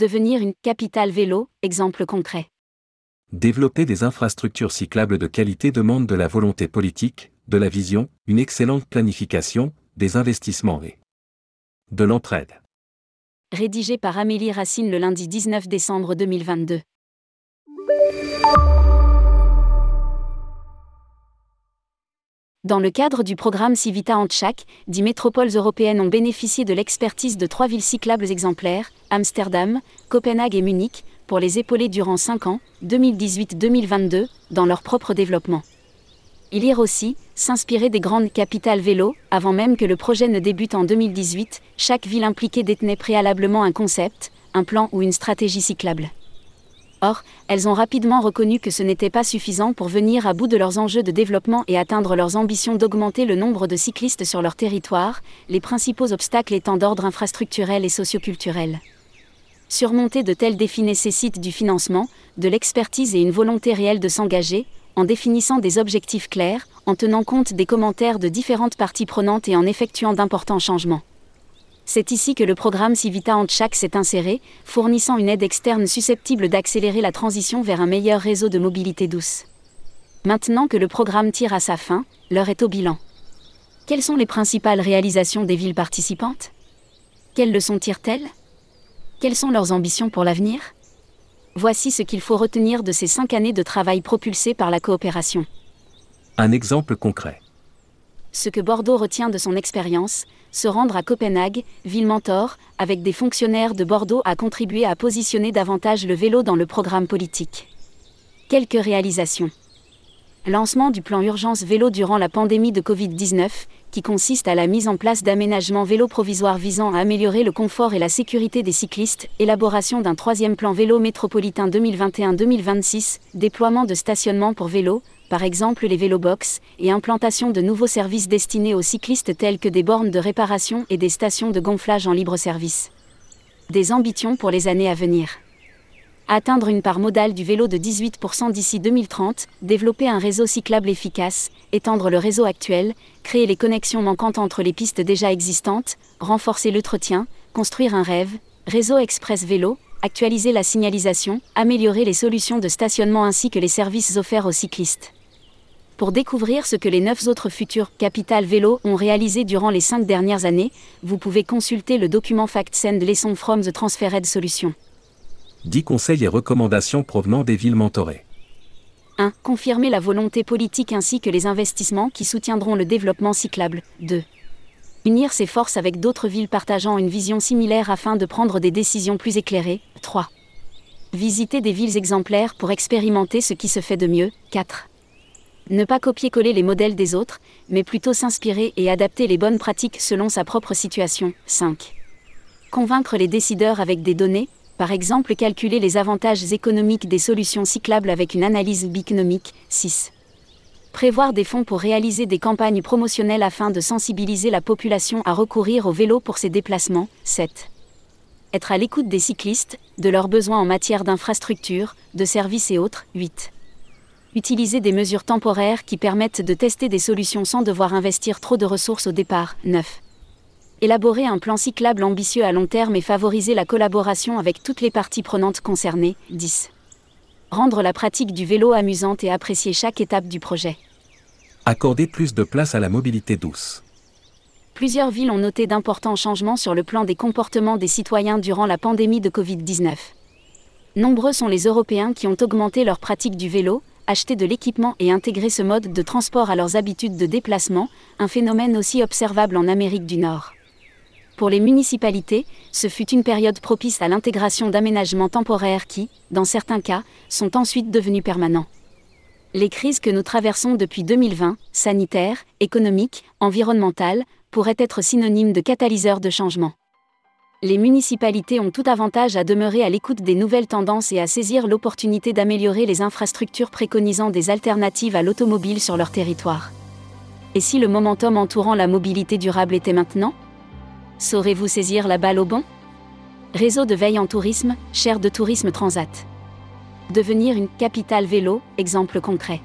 Devenir une capitale vélo, exemple concret. Développer des infrastructures cyclables de qualité demande de la volonté politique, de la vision, une excellente planification, des investissements et de l'entraide. Rédigé par Amélie Racine le lundi 19 décembre 2022. Dans le cadre du programme Civita Antchak, dix métropoles européennes ont bénéficié de l'expertise de trois villes cyclables exemplaires, Amsterdam, Copenhague et Munich, pour les épauler durant 5 ans, 2018-2022, dans leur propre développement. Il Lire aussi, s'inspirer des grandes capitales vélo, avant même que le projet ne débute en 2018, chaque ville impliquée détenait préalablement un concept, un plan ou une stratégie cyclable. Or, elles ont rapidement reconnu que ce n'était pas suffisant pour venir à bout de leurs enjeux de développement et atteindre leurs ambitions d'augmenter le nombre de cyclistes sur leur territoire, les principaux obstacles étant d'ordre infrastructurel et socioculturel. Surmonter de tels défis nécessite du financement, de l'expertise et une volonté réelle de s'engager, en définissant des objectifs clairs, en tenant compte des commentaires de différentes parties prenantes et en effectuant d'importants changements. C'est ici que le programme Civita Antchak s'est inséré, fournissant une aide externe susceptible d'accélérer la transition vers un meilleur réseau de mobilité douce. Maintenant que le programme tire à sa fin, l'heure est au bilan. Quelles sont les principales réalisations des villes participantes? Quelles leçons tirent-elles? Quelles sont leurs ambitions pour l'avenir? Voici ce qu'il faut retenir de ces cinq années de travail propulsé par la coopération. Un exemple concret. Ce que Bordeaux retient de son expérience, se rendre à Copenhague, ville mentor, avec des fonctionnaires de Bordeaux a contribué à positionner davantage le vélo dans le programme politique. Quelques réalisations. Lancement du plan urgence vélo durant la pandémie de Covid-19, qui consiste à la mise en place d'aménagements vélo provisoires visant à améliorer le confort et la sécurité des cyclistes, élaboration d'un troisième plan vélo métropolitain 2021-2026, déploiement de stationnements pour vélos, par exemple les vélobox, et implantation de nouveaux services destinés aux cyclistes tels que des bornes de réparation et des stations de gonflage en libre service. Des ambitions pour les années à venir. Atteindre une part modale du vélo de 18% d'ici 2030, développer un réseau cyclable efficace, étendre le réseau actuel, créer les connexions manquantes entre les pistes déjà existantes, renforcer l'entretien, construire un rêve, réseau express vélo, actualiser la signalisation, améliorer les solutions de stationnement ainsi que les services offerts aux cyclistes. Pour découvrir ce que les neuf autres futurs Capital Vélo ont réalisé durant les cinq dernières années, vous pouvez consulter le document Fact Send Lesson from the Transferred Solution. 10 conseils et recommandations provenant des villes mentorées. 1. Confirmer la volonté politique ainsi que les investissements qui soutiendront le développement cyclable. 2. Unir ses forces avec d'autres villes partageant une vision similaire afin de prendre des décisions plus éclairées. 3. Visiter des villes exemplaires pour expérimenter ce qui se fait de mieux. 4 ne pas copier-coller les modèles des autres, mais plutôt s'inspirer et adapter les bonnes pratiques selon sa propre situation. 5. Convaincre les décideurs avec des données, par exemple calculer les avantages économiques des solutions cyclables avec une analyse biconomique. 6. Prévoir des fonds pour réaliser des campagnes promotionnelles afin de sensibiliser la population à recourir au vélo pour ses déplacements. 7. Être à l'écoute des cyclistes, de leurs besoins en matière d'infrastructures, de services et autres. 8 utiliser des mesures temporaires qui permettent de tester des solutions sans devoir investir trop de ressources au départ. 9. Élaborer un plan cyclable ambitieux à long terme et favoriser la collaboration avec toutes les parties prenantes concernées. 10. Rendre la pratique du vélo amusante et apprécier chaque étape du projet. Accorder plus de place à la mobilité douce. Plusieurs villes ont noté d'importants changements sur le plan des comportements des citoyens durant la pandémie de Covid-19. Nombreux sont les Européens qui ont augmenté leur pratique du vélo, acheter de l'équipement et intégrer ce mode de transport à leurs habitudes de déplacement, un phénomène aussi observable en Amérique du Nord. Pour les municipalités, ce fut une période propice à l'intégration d'aménagements temporaires qui, dans certains cas, sont ensuite devenus permanents. Les crises que nous traversons depuis 2020, sanitaires, économiques, environnementales, pourraient être synonymes de catalyseurs de changement les municipalités ont tout avantage à demeurer à l'écoute des nouvelles tendances et à saisir l'opportunité d'améliorer les infrastructures préconisant des alternatives à l'automobile sur leur territoire. Et si le momentum entourant la mobilité durable était maintenant? Saurez-vous saisir la balle au bon Réseau de veille en tourisme, chaire de tourisme transat. Devenir une capitale vélo, exemple concret.